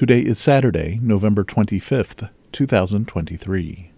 Today is Saturday, November 25th, 2023.